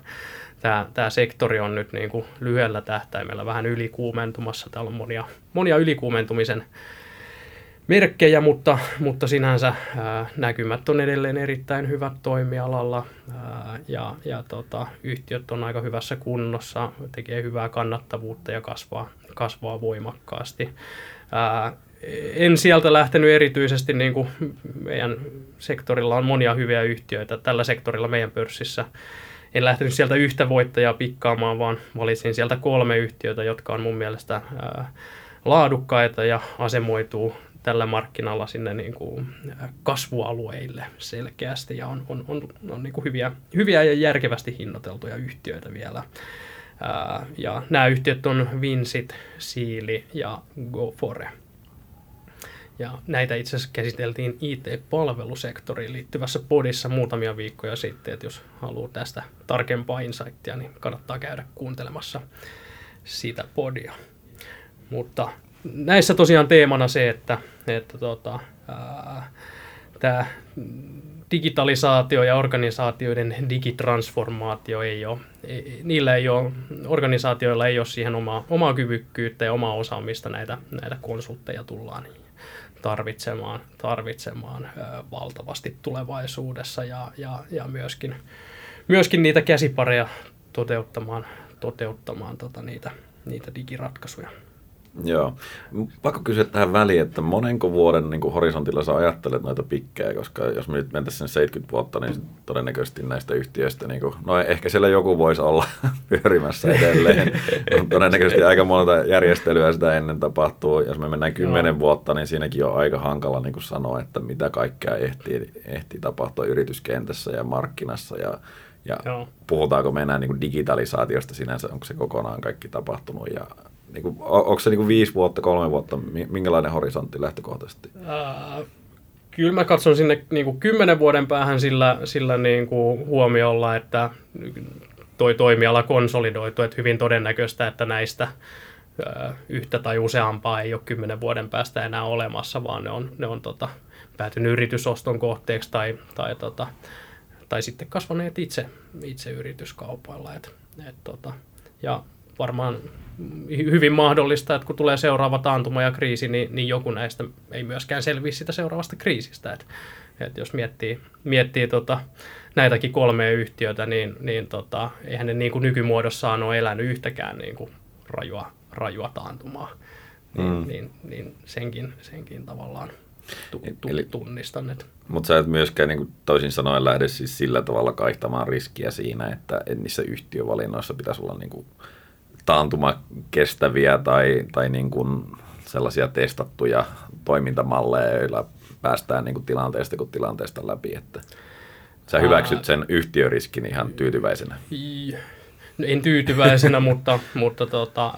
tämä, tämä sektori on nyt niin kuin lyhyellä tähtäimellä vähän ylikuumentumassa. Täällä on monia, monia ylikuumentumisen merkkejä, mutta, mutta sinänsä ää, näkymät on edelleen erittäin hyvät toimialalla ää, ja, ja tota, yhtiöt on aika hyvässä kunnossa, tekee hyvää kannattavuutta ja kasvaa, kasvaa voimakkaasti. Ää, en sieltä lähtenyt erityisesti, niin kuin meidän sektorilla on monia hyviä yhtiöitä, tällä sektorilla meidän pörssissä en lähtenyt sieltä yhtä voittajaa pikkaamaan, vaan valitsin sieltä kolme yhtiötä, jotka on mun mielestä ää, laadukkaita ja asemoituu tällä markkinalla sinne niin kuin kasvualueille selkeästi ja on, on, on, on niin kuin hyviä, hyviä ja järkevästi hinnoiteltuja yhtiöitä vielä. Ää, ja nämä yhtiöt on Vinsit, Siili ja GoFore. Ja näitä itse asiassa käsiteltiin IT-palvelusektoriin liittyvässä podissa muutamia viikkoja sitten, että jos haluaa tästä tarkempaa insightia, niin kannattaa käydä kuuntelemassa sitä podia. Mutta näissä tosiaan teemana se, että, että tota, tämä digitalisaatio ja organisaatioiden digitransformaatio ei ole, ei, niillä ei ole, organisaatioilla ei ole siihen omaa, omaa kyvykkyyttä ja omaa osaamista näitä, näitä konsultteja tullaan tarvitsemaan, tarvitsemaan valtavasti tulevaisuudessa ja, ja, ja myöskin, myöskin niitä käsipareja toteuttamaan, toteuttamaan tota, niitä, niitä digiratkaisuja. Joo. Pakko kysyä tähän väliin, että monenko vuoden niin horisontilla sä ajattelet noita pikkejä, koska jos me nyt mentäisiin sen 70 vuotta, niin todennäköisesti näistä yhtiöistä, niin kuin, no ehkä siellä joku voisi olla pyörimässä edelleen. todennäköisesti aika monta järjestelyä sitä ennen tapahtuu. Jos me mennään 10 no. vuotta, niin siinäkin on aika hankala niin kuin sanoa, että mitä kaikkea ehtii, ehtii tapahtua yrityskentässä ja markkinassa ja ja Joo. puhutaanko me enää niin digitalisaatiosta sinänsä, onko se kokonaan kaikki tapahtunut ja niin kuin, onko se niin kuin viisi vuotta, kolme vuotta, minkälainen horisontti lähtökohtaisesti? Uh, kyllä mä katson sinne niin kuin kymmenen vuoden päähän sillä, sillä niin kuin huomiolla, että toi toimiala konsolidoitu, että hyvin todennäköistä, että näistä yhtä tai useampaa ei ole kymmenen vuoden päästä enää olemassa, vaan ne on, ne on tota, päätynyt yritysoston kohteeksi tai, tai, tota, tai sitten kasvaneet itse, itse yrityskaupoilla. Et, et, tota, ja varmaan hyvin mahdollista, että kun tulee seuraava taantuma ja kriisi, niin, niin joku näistä ei myöskään selviä sitä seuraavasta kriisistä. Et, et jos miettii, miettii tota, näitäkin kolmea yhtiötä, niin, niin tota, eihän ne niin kuin nykymuodossaan ole elänyt yhtäkään niin kuin rajua, rajua taantumaa. Niin, mm. niin, niin senkin, senkin tavallaan tu, tu, Eli, tunnistan. Että. Mutta sä et myöskään niin kuin, toisin sanoen lähde siis sillä tavalla kaihtamaan riskiä siinä, että niissä yhtiövalinnoissa pitäisi olla niin kuin, taantuma kestäviä tai, tai niin kuin sellaisia testattuja toimintamalleja, joilla päästään niin kuin tilanteesta kuin tilanteesta läpi, että sä hyväksyt sen yhtiöriskin ihan tyytyväisenä. No, en tyytyväisenä, mutta, mutta tota,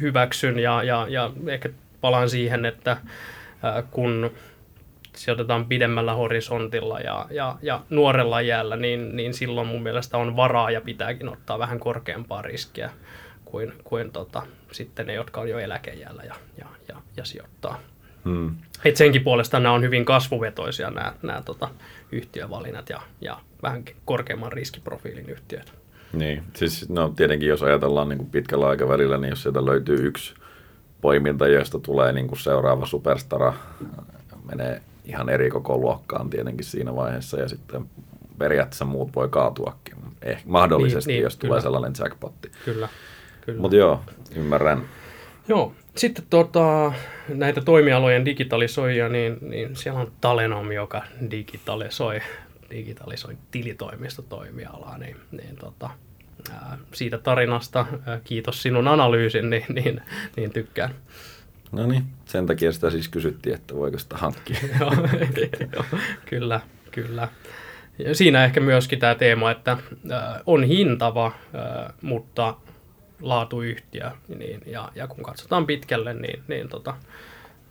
hyväksyn ja, ja, ja ehkä palaan siihen, että kun sijoitetaan pidemmällä horisontilla ja, ja, ja nuorella jäällä, niin, niin silloin mun mielestä on varaa ja pitääkin ottaa vähän korkeampaa riskiä kuin, kuin tota, sitten ne, jotka on jo eläkejäällä ja, ja, ja, ja sijoittaa. Hmm. Et senkin puolesta nämä on hyvin kasvuvetoisia nämä, nämä tota, yhtiövalinnat ja, ja vähän korkeamman riskiprofiilin yhtiöt. Niin, siis no tietenkin jos ajatellaan niin kuin pitkällä aikavälillä, niin jos sieltä löytyy yksi poiminta, josta tulee niin kuin seuraava superstara, menee ihan eri koko luokkaan tietenkin siinä vaiheessa ja sitten periaatteessa muut voi kaatuakin. Eh, mahdollisesti, niin, niin, jos kyllä. tulee sellainen jackpotti. Kyllä. kyllä. Mutta joo, ymmärrän. Joo, sitten tota, näitä toimialojen digitalisoijia, niin, niin siellä on Talenom, joka digitalisoi, digitalisoi tilitoimistotoimialaa, niin, niin tota, ää, siitä tarinasta, ää, kiitos sinun analyysin, niin, niin, niin tykkään. No niin, sen takia sitä siis kysyttiin, että voiko sitä hankkia. joo, kyllä, kyllä. Ja siinä ehkä myöskin tämä teema, että äh, on hintava, äh, mutta laatuyhtiö, niin, ja, ja kun katsotaan pitkälle, niin, niin tota,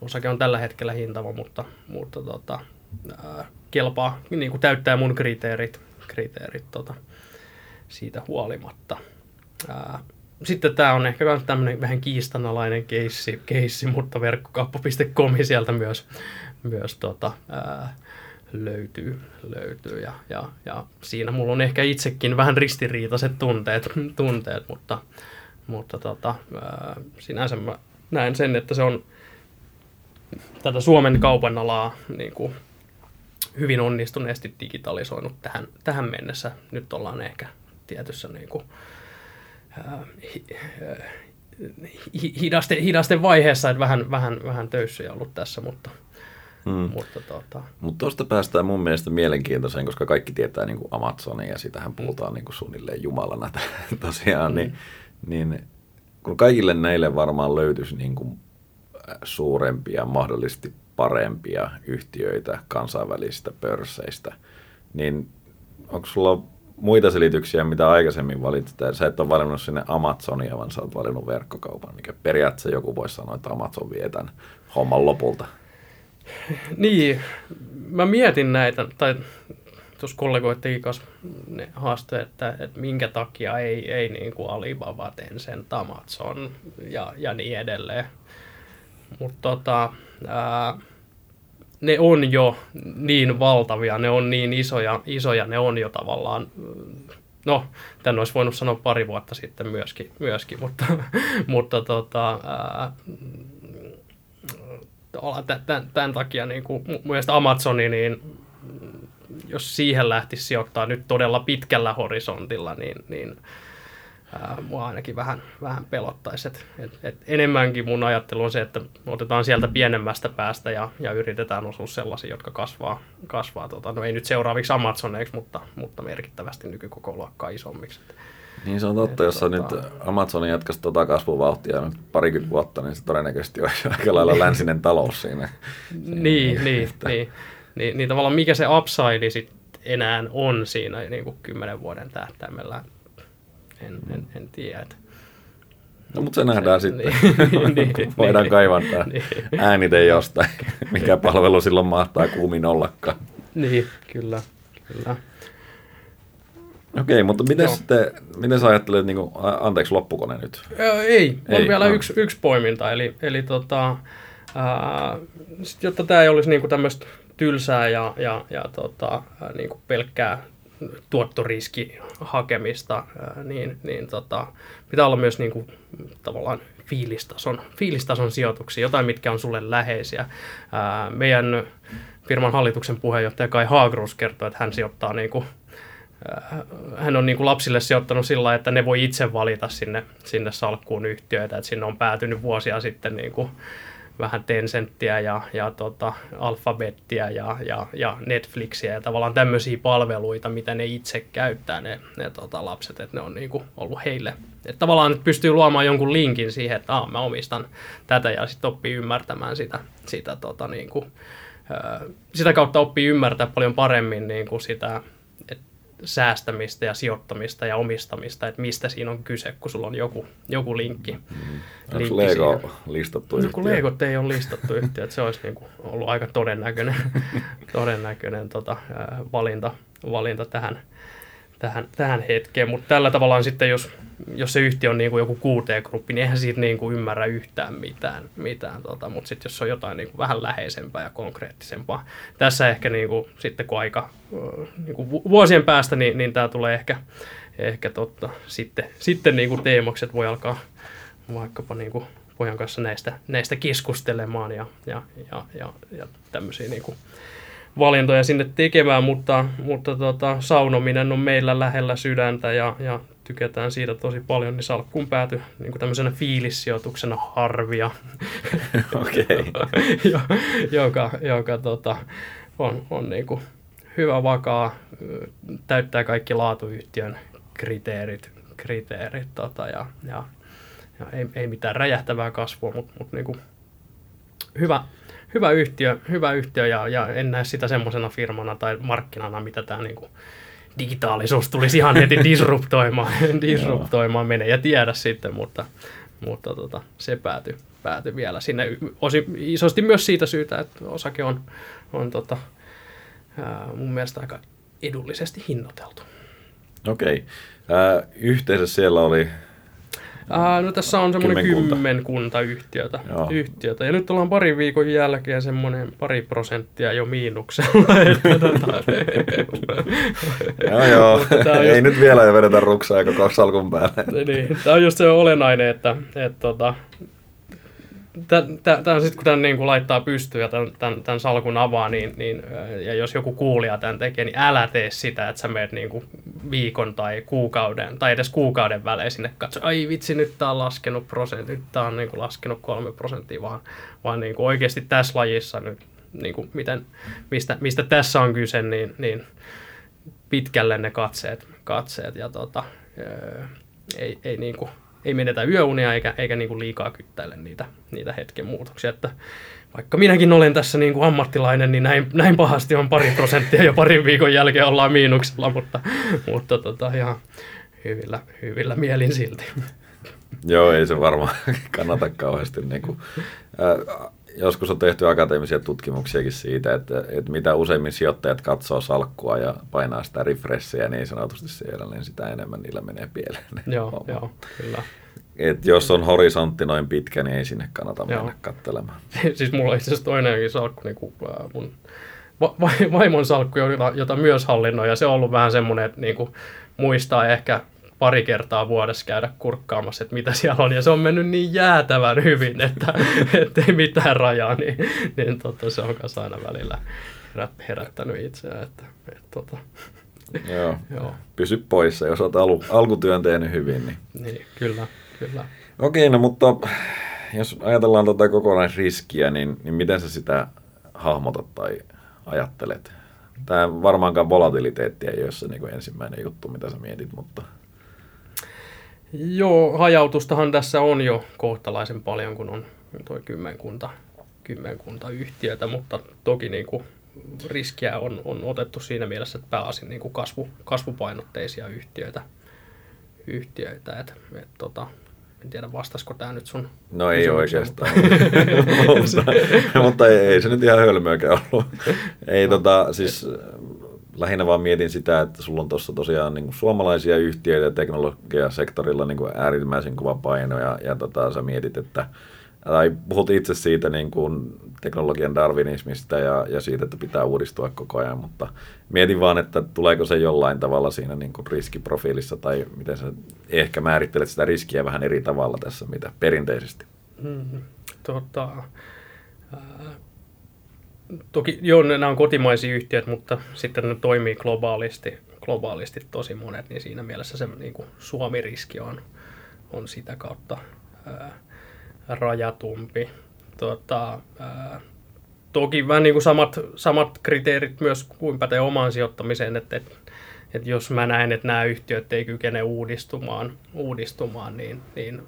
osake on tällä hetkellä hintava, mutta, mutta tota, äh, kelpaa, niin kuin täyttää mun kriteerit, kriteerit tota, siitä huolimatta. Äh, sitten tämä on ehkä myös tämmöinen vähän kiistanalainen keissi, keissi mutta verkkokauppa.com sieltä myös, myös tota, ää, löytyy, löytyy ja, ja, ja, siinä mulla on ehkä itsekin vähän ristiriitaiset tunteet, tunteet mutta, mutta tota, ää, sinänsä mä näen sen, että se on tätä Suomen kaupan alaa niin kuin, hyvin onnistuneesti digitalisoinut tähän, tähän mennessä. Nyt ollaan ehkä tietyssä niin kuin, hidaste, hidaste vaiheessa, että vähän, vähän, vähän töyssyjä ollut tässä, mutta, Hmm. Mutta tuota... Mut tuosta päästään mun mielestä mielenkiintoiseen, koska kaikki tietää niin kuin Amazonia ja sitähän hmm. puhutaan mm. niin kuin suunnilleen jumalana tosiaan, mm. niin, niin kun kaikille näille varmaan löytyisi niin kuin suurempia, mahdollisesti parempia yhtiöitä kansainvälisistä pörsseistä, niin onko sulla muita selityksiä, mitä aikaisemmin valitsit. Sä et ole valinnut sinne Amazonia, vaan sä oot valinnut verkkokaupan, mikä periaatteessa joku voisi sanoa, että Amazon vie tämän homman lopulta. Niin, mä mietin näitä, tai tuossa kollegoittekin kanssa ne haasteet, että, että minkä takia ei, ei niin kuin Alibaba, Tencent, Amazon ja, ja niin edelleen. Mutta tota, ää, ne on jo niin valtavia, ne on niin isoja, isoja ne on jo tavallaan, no, tämän olisi voinut sanoa pari vuotta sitten myöskin, myöskin mutta, mutta tota, ää, tämän, tämän takia niin kuin, mielestä Amazoni, niin jos siihen lähtisi sijoittaa nyt todella pitkällä horisontilla, niin, niin ää, mua ainakin vähän, vähän pelottaisi. Et, et, et enemmänkin mun ajattelu on se, että otetaan sieltä pienemmästä päästä ja, ja yritetään osua sellaisia, jotka kasvaa, kasvaa tota, no ei nyt seuraaviksi Amazoneiksi, mutta, mutta merkittävästi nykykoko luokkaa isommiksi. Et, niin se on totta, jos tota... nyt Amazonin jatkaisi tuota kasvuvauhtia nyt parikymmentä vuotta, niin se todennäköisesti olisi aika lailla länsinen talous siinä. siinä niin, niin, niin, niin, niin, tavallaan mikä se upside sitten enää on siinä niin kuin kymmenen vuoden tähtäimellä, en, en, en tiedä. Että No, mutta se nähdään se, sitten. Niin, niin, Voidaan niin, kaivantaa niin. äänite jostain, mikä palvelu silloin mahtaa kuumin ollakaan. Niin, kyllä, kyllä. Okei, mutta miten, no. sitten, miten sä ajattelet, niin kuin, anteeksi, loppukone nyt? Öö, ei, on ei, vielä no. yksi, yksi poiminta, eli, eli tota, ää, sit, jotta tämä ei olisi niin tämmöistä tylsää ja, ja, ja tota, niin kuin pelkkää tuottoriski hakemista, niin, niin tota, pitää olla myös niin kuin, tavallaan fiilistason, fiilistason sijoituksia, jotain, mitkä on sulle läheisiä. Ää, meidän firman hallituksen puheenjohtaja Kai Haagrus kertoo, että hän sijoittaa niin kuin, hän on niin kuin lapsille sijoittanut sillä että ne voi itse valita sinne, sinne salkkuun yhtiöitä, että sinne on päätynyt vuosia sitten niin kuin vähän Tencenttiä ja, ja tota, Alphabettia ja, ja, ja Netflixiä ja tavallaan tämmöisiä palveluita, mitä ne itse käyttää ne, ne tota, lapset, että ne on niinku ollut heille. Että tavallaan että pystyy luomaan jonkun linkin siihen, että mä omistan tätä ja sitten oppii ymmärtämään sitä, sitä, tota, niinku, sitä kautta oppii ymmärtää paljon paremmin niinku sitä, säästämistä ja sijoittamista ja omistamista, että mistä siinä on kyse, kun sulla on joku, joku linkki. Mm. Onko Lego siihen. listattu yhtiö? No, kun Lego ei ole listattu yhtiö, että se olisi niin kuin ollut aika todennäköinen, todennäköinen tota, valinta, valinta tähän, tähän, tähän hetkeen. Mutta tällä tavalla sitten, jos, jos se yhtiö on niin kuin joku QT-gruppi, niin eihän siitä niin kuin ymmärrä yhtään mitään. mitään tota. Mutta sitten jos on jotain niin kuin vähän läheisempää ja konkreettisempaa. Tässä ehkä niin kuin, sitten kun aika niin kuin vuosien päästä, niin, niin tämä tulee ehkä, ehkä totta. Sitten, sitten niin kuin teemokset voi alkaa vaikkapa niin kuin pojan kanssa näistä, näistä keskustelemaan ja, ja, ja, ja, ja tämmöisiä niin kuin valintoja sinne tekemään, mutta, mutta tota, saunominen on meillä lähellä sydäntä ja, ja tykätään siitä tosi paljon, niin salkkuun pääty niin kuin tämmöisenä fiilissijoituksena harvia, okay. joka, joka tota, on, on niin kuin hyvä, vakaa, täyttää kaikki laatuyhtiön kriteerit, kriteerit tota, ja, ja, ja ei, ei mitään räjähtävää kasvua, mutta, mutta niin kuin hyvä, hyvä yhtiö, hyvä yhtiö ja, ja en näe sitä semmoisena firmana tai markkinana, mitä tämä niin kuin digitaalisuus tulisi ihan heti disruptoimaan, disruptoimaan menee ja tiedä sitten, mutta, mutta tota, se päätyi pääty vielä sinne osi, isosti myös siitä syytä, että osake on, on tota, ää, mun mielestä aika edullisesti hinnoiteltu. Okei. Okay. Yhteensä siellä oli Ää, no tässä on semmoinen kymmenkunta, kymmenkunta yhtiötä, yhtiötä. Ja nyt ollaan pari viikon jälkeen semmoinen pari prosenttia jo miinuksella. että, joo, joo. Ei just... nyt vielä vedetä ruksaa koko salkun päälle. niin, tämä on just se olennainen, että, että tota, Tämä sitten kun tämän niin kuin laittaa pystyyn ja tämän, tämän, tämän salkun avaa, niin, niin, ja jos joku kuulija tämän tekee, niin älä tee sitä, että sä menet niin kuin viikon tai kuukauden, tai edes kuukauden välein sinne. Katso, ai vitsi, nyt tämä on laskenut prosentti, nyt tämä on niin kuin laskenut kolme prosenttia, vaan, vaan niin kuin oikeasti tässä lajissa nyt, niin kuin miten, mistä, mistä tässä on kyse, niin, niin pitkälle ne katseet, katseet ja tota, ei, ei niin kuin, ei menetä yöunia eikä, eikä niin kuin liikaa kyttäile niitä, niitä hetken muutoksia. Että vaikka minäkin olen tässä niin kuin ammattilainen, niin näin, näin pahasti on pari prosenttia jo parin viikon jälkeen ollaan miinuksella, mutta, mutta tota, ihan hyvillä, hyvillä mielin silti. Joo, ei se varmaan kannata kauheasti. Niin kuin, äh, joskus on tehty akateemisia tutkimuksiakin siitä, että, että mitä useimmin sijoittajat katsoo salkkua ja painaa sitä refreshia niin sanotusti siellä, niin sitä enemmän niillä menee pieleen. Joo, joo kyllä. Et jos on horisontti noin pitkä, niin ei sinne kannata joo. mennä katselemaan. siis mulla on itse asiassa toinenkin salkku, niin kuin, mun va- va- vaimon salkku, jota, jota myös hallinnoin, ja se on ollut vähän semmoinen, että niin kuin, muistaa ehkä pari kertaa vuodessa käydä kurkkaamassa, että mitä siellä on. Ja se on mennyt niin jäätävän hyvin, että ei mitään rajaa, niin, niin tota, se on kanssa aina välillä herättänyt itseään. Että, että, tota, Joo. Joo. Pysy poissa, jos olet al- alkutyön tehnyt hyvin. Niin, niin kyllä, kyllä. Okei, no mutta jos ajatellaan tuota kokonaisriskiä, niin, niin miten sä sitä hahmotat tai ajattelet? Tämä varmaankaan volatiliteetti ei ole se niin ensimmäinen juttu, mitä sä mietit, mutta... Joo, hajautustahan tässä on jo kohtalaisen paljon, kun on tuo kymmenkunta, kymmenkunta yhtiötä, mutta toki niin kuin riskiä on, on otettu siinä mielessä, että pääasin niin kuin kasvu, kasvupainotteisia yhtiöitä. yhtiöitä et, et, tota, en tiedä, vastasko tämä nyt sun No ei oikeastaan, mutta, mutta ei, ei, se nyt ihan hölmöäkään ollut. Ei no. tota, siis lähinnä vaan mietin sitä, että sulla on tuossa tosiaan niin kuin suomalaisia yhtiöitä teknologiasektorilla niin kuin äärimmäisen kova paino ja, ja tota, sä mietit, että tai puhut itse siitä niin kuin teknologian darwinismista ja, ja siitä, että pitää uudistua koko ajan, mutta mietin vaan, että tuleeko se jollain tavalla siinä niin kuin riskiprofiilissa tai miten sä ehkä määrittelet sitä riskiä vähän eri tavalla tässä, mitä perinteisesti. Hmm, tota, ää, toki joo, nämä on kotimaisia yhtiöitä, mutta sitten ne toimii globaalisti, globaalisti tosi monet, niin siinä mielessä se niin kuin Suomi-riski on, on sitä kautta ää, rajatumpi. Tota, ää, toki vähän niin kuin samat, samat kriteerit myös kuin pätee omaan sijoittamiseen, että, että, että jos mä näen, että nämä yhtiöt ei kykene uudistumaan, uudistumaan niin, niin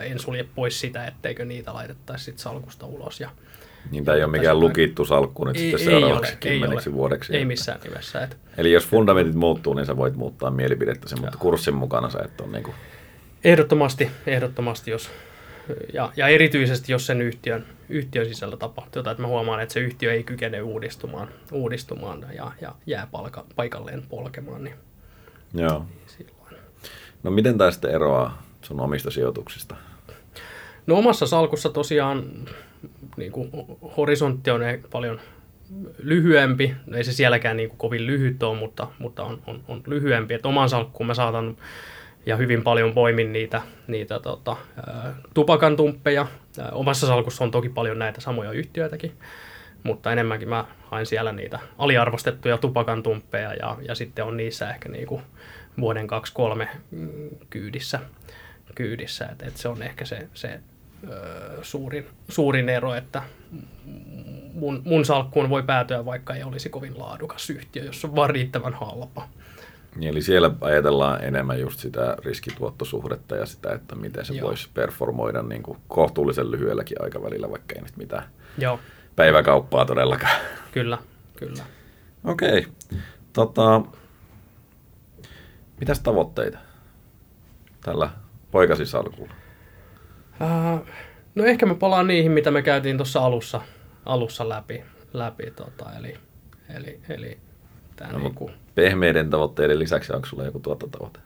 en sulje pois sitä, etteikö niitä laitettaisi sit salkusta ulos. Ja, niin tämä ei ole mikään lukittu salkku nyt ei, sitten seuraavaksi ei ole, kymmeneksi ei vuodeksi. Ei missään nimessä. Että. Eli jos fundamentit muuttuu, niin sä voit muuttaa mielipidettäsi, mutta kurssin mukana sä et ole niin kuin... Ehdottomasti, ehdottomasti, jos, ja, ja erityisesti jos sen yhtiön, yhtiön sisällä tapahtuu jotain, että mä huomaan, että se yhtiö ei kykene uudistumaan, uudistumaan ja, ja jää palka, paikalleen polkemaan, niin, Joo. Niin silloin. No miten tämä sitten eroaa sun omista sijoituksista? No omassa salkussa tosiaan niin kuin horisontti on paljon lyhyempi. Ei se sielläkään niin kuin kovin lyhyt ole, mutta, mutta on, on, on lyhyempi. Et oman salkkuun mä saatan ja hyvin paljon poimin niitä, niitä tota, ää, tupakantumppeja. Ää, omassa salkussa on toki paljon näitä samoja yhtiöitäkin, mutta enemmänkin mä haen siellä niitä aliarvostettuja tupakantumppeja ja, ja sitten on niissä ehkä niinku vuoden 2-3 kyydissä. kyydissä. Et, et se on ehkä se, se suurin, suurin ero, että mun, mun salkkuun voi päätyä, vaikka ei olisi kovin laadukas yhtiö, jos on vaan riittävän halpa. Niin, eli siellä ajatellaan enemmän just sitä riskituottosuhdetta ja sitä, että miten se Joo. voisi performoida niin kuin kohtuullisen lyhyelläkin aikavälillä, vaikka ei nyt mitään Joo. päiväkauppaa todellakaan. Kyllä, kyllä. Okei. Okay. Tota, mitäs tavoitteita tällä poikasisalkulla? Uh, no ehkä me palaan niihin, mitä me käytiin tuossa alussa, alussa läpi. läpi tota, eli, eli, eli Tää no, niinku... Pehmeiden tavoitteiden lisäksi onko sulla joku tuottotavoite?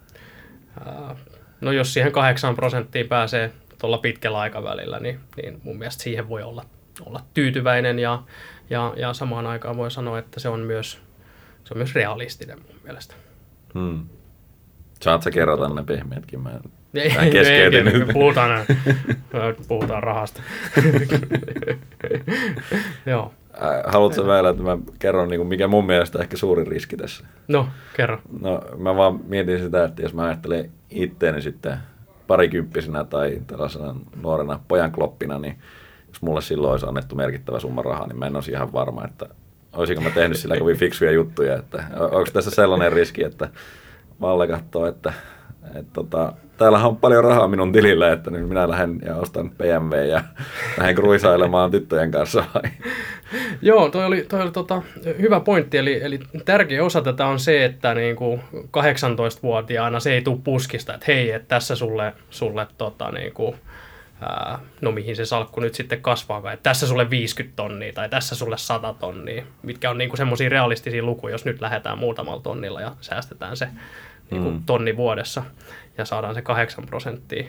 Uh, no jos siihen 8 prosenttiin pääsee tuolla pitkällä aikavälillä, niin, niin mun mielestä siihen voi olla, olla tyytyväinen ja, ja, ja samaan aikaan voi sanoa, että se on myös, se on myös realistinen mun mielestä. Hmm. Saat sä kerrota ne pehmeätkin? Mä en, ei, mä ei, ei, puhutaan, puhutaan rahasta. Joo. Äh, haluatko vielä, että mä kerron, niin kuin mikä mun mielestä ehkä suurin riski tässä? No, kerro. No, mä vaan mietin sitä, että jos mä ajattelen itteeni sitten parikymppisenä tai tällaisena nuorena pojan kloppina, niin jos mulle silloin olisi annettu merkittävä summa rahaa, niin mä en olisi ihan varma, että olisinko mä tehnyt sillä kovin fiksuja juttuja, että onko tässä sellainen riski, että Valle katsoo, että et tota, täällähän on paljon rahaa minun tilillä, että nyt minä lähden ja ostan BMW ja lähden kruisailemaan tyttöjen kanssa. Vai? Joo, toi oli, toi oli tota, hyvä pointti. Eli, eli tärkeä osa tätä on se, että niin kuin 18-vuotiaana se ei tule puskista, että hei, että tässä sulle, sulle tota, niin kuin, ää, no mihin se salkku nyt sitten kasvaa, että tässä sulle 50 tonnia tai tässä sulle 100 tonnia, mitkä on niin semmoisia realistisia lukuja, jos nyt lähdetään muutamalla tonnilla ja säästetään se niin kuin mm. tonni vuodessa ja saadaan se 8 prosenttia.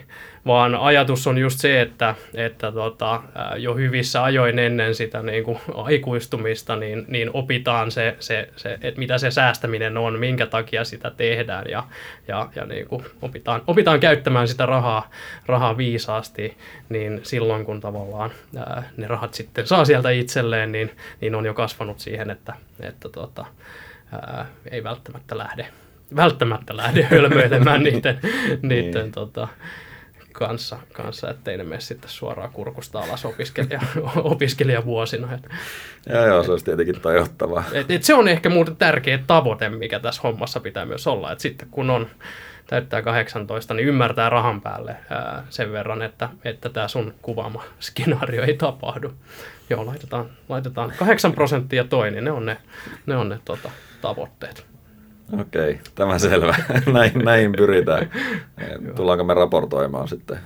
Vaan ajatus on just se, että, että tota, jo hyvissä ajoin ennen sitä niin kuin aikuistumista niin, niin opitaan se, se, se, että mitä se säästäminen on, minkä takia sitä tehdään ja, ja, ja niin kuin opitaan, opitaan käyttämään sitä rahaa, rahaa viisaasti, niin silloin kun tavallaan ää, ne rahat sitten saa sieltä itselleen, niin, niin on jo kasvanut siihen, että, että tota, ää, ei välttämättä lähde, välttämättä lähde hölmöilemään niiden, niiden niin. tota, kanssa, kanssa ettei ne mene sitten suoraan kurkusta alas opiskelija, opiskelijavuosina. Et, ja joo, se olisi tietenkin toivottavaa. Et, et se on ehkä muuten tärkeä tavoite, mikä tässä hommassa pitää myös olla, että sitten kun on täyttää 18, niin ymmärtää rahan päälle ää, sen verran, että, että tämä sun kuvaama skenaario ei tapahdu. Joo, laitetaan, laitetaan 8 prosenttia toi, niin ne on ne, ne, on ne tota, tavoitteet. Okei, tämä selvä. näin, näin pyritään. Tullaanko me raportoimaan sitten?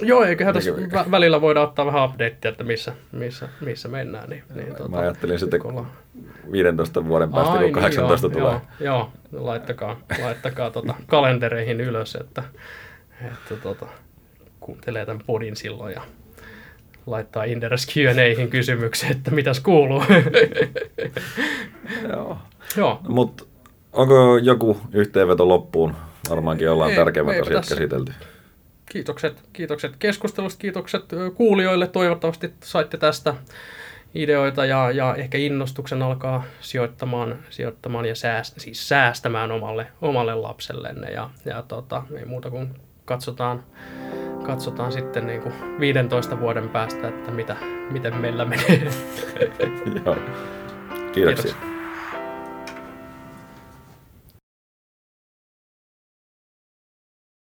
Joo, eiköhän tässä vä- välillä voida ottaa vähän updatea, että missä, missä, missä mennään. Niin, niin, tuota, Mä ajattelin sitten kun 15 vuoden päästä, Ai, kun 18 niin, joo, tulee. Joo, joo laittakaa, laittakaa tota kalentereihin ylös, että, että tota, kuuntelee tämän podin silloin ja laittaa Inderes Q&Ahin kysymyksen, että mitäs kuuluu. joo. joo. Mutta Onko joku yhteenveto loppuun? Varmaankin ollaan ei, tärkeimmät asiat tässä. käsitelty. Kiitokset, kiitokset keskustelusta, kiitokset kuulijoille. Toivottavasti saitte tästä ideoita ja, ja ehkä innostuksen alkaa sijoittamaan, sijoittamaan ja sääst, siis säästämään omalle, omalle lapsellenne. Ja, ja tota, ei muuta kuin katsotaan, katsotaan sitten niin kuin 15 vuoden päästä, että mitä, miten meillä menee. Joo. Kiitoksia. Kiitos.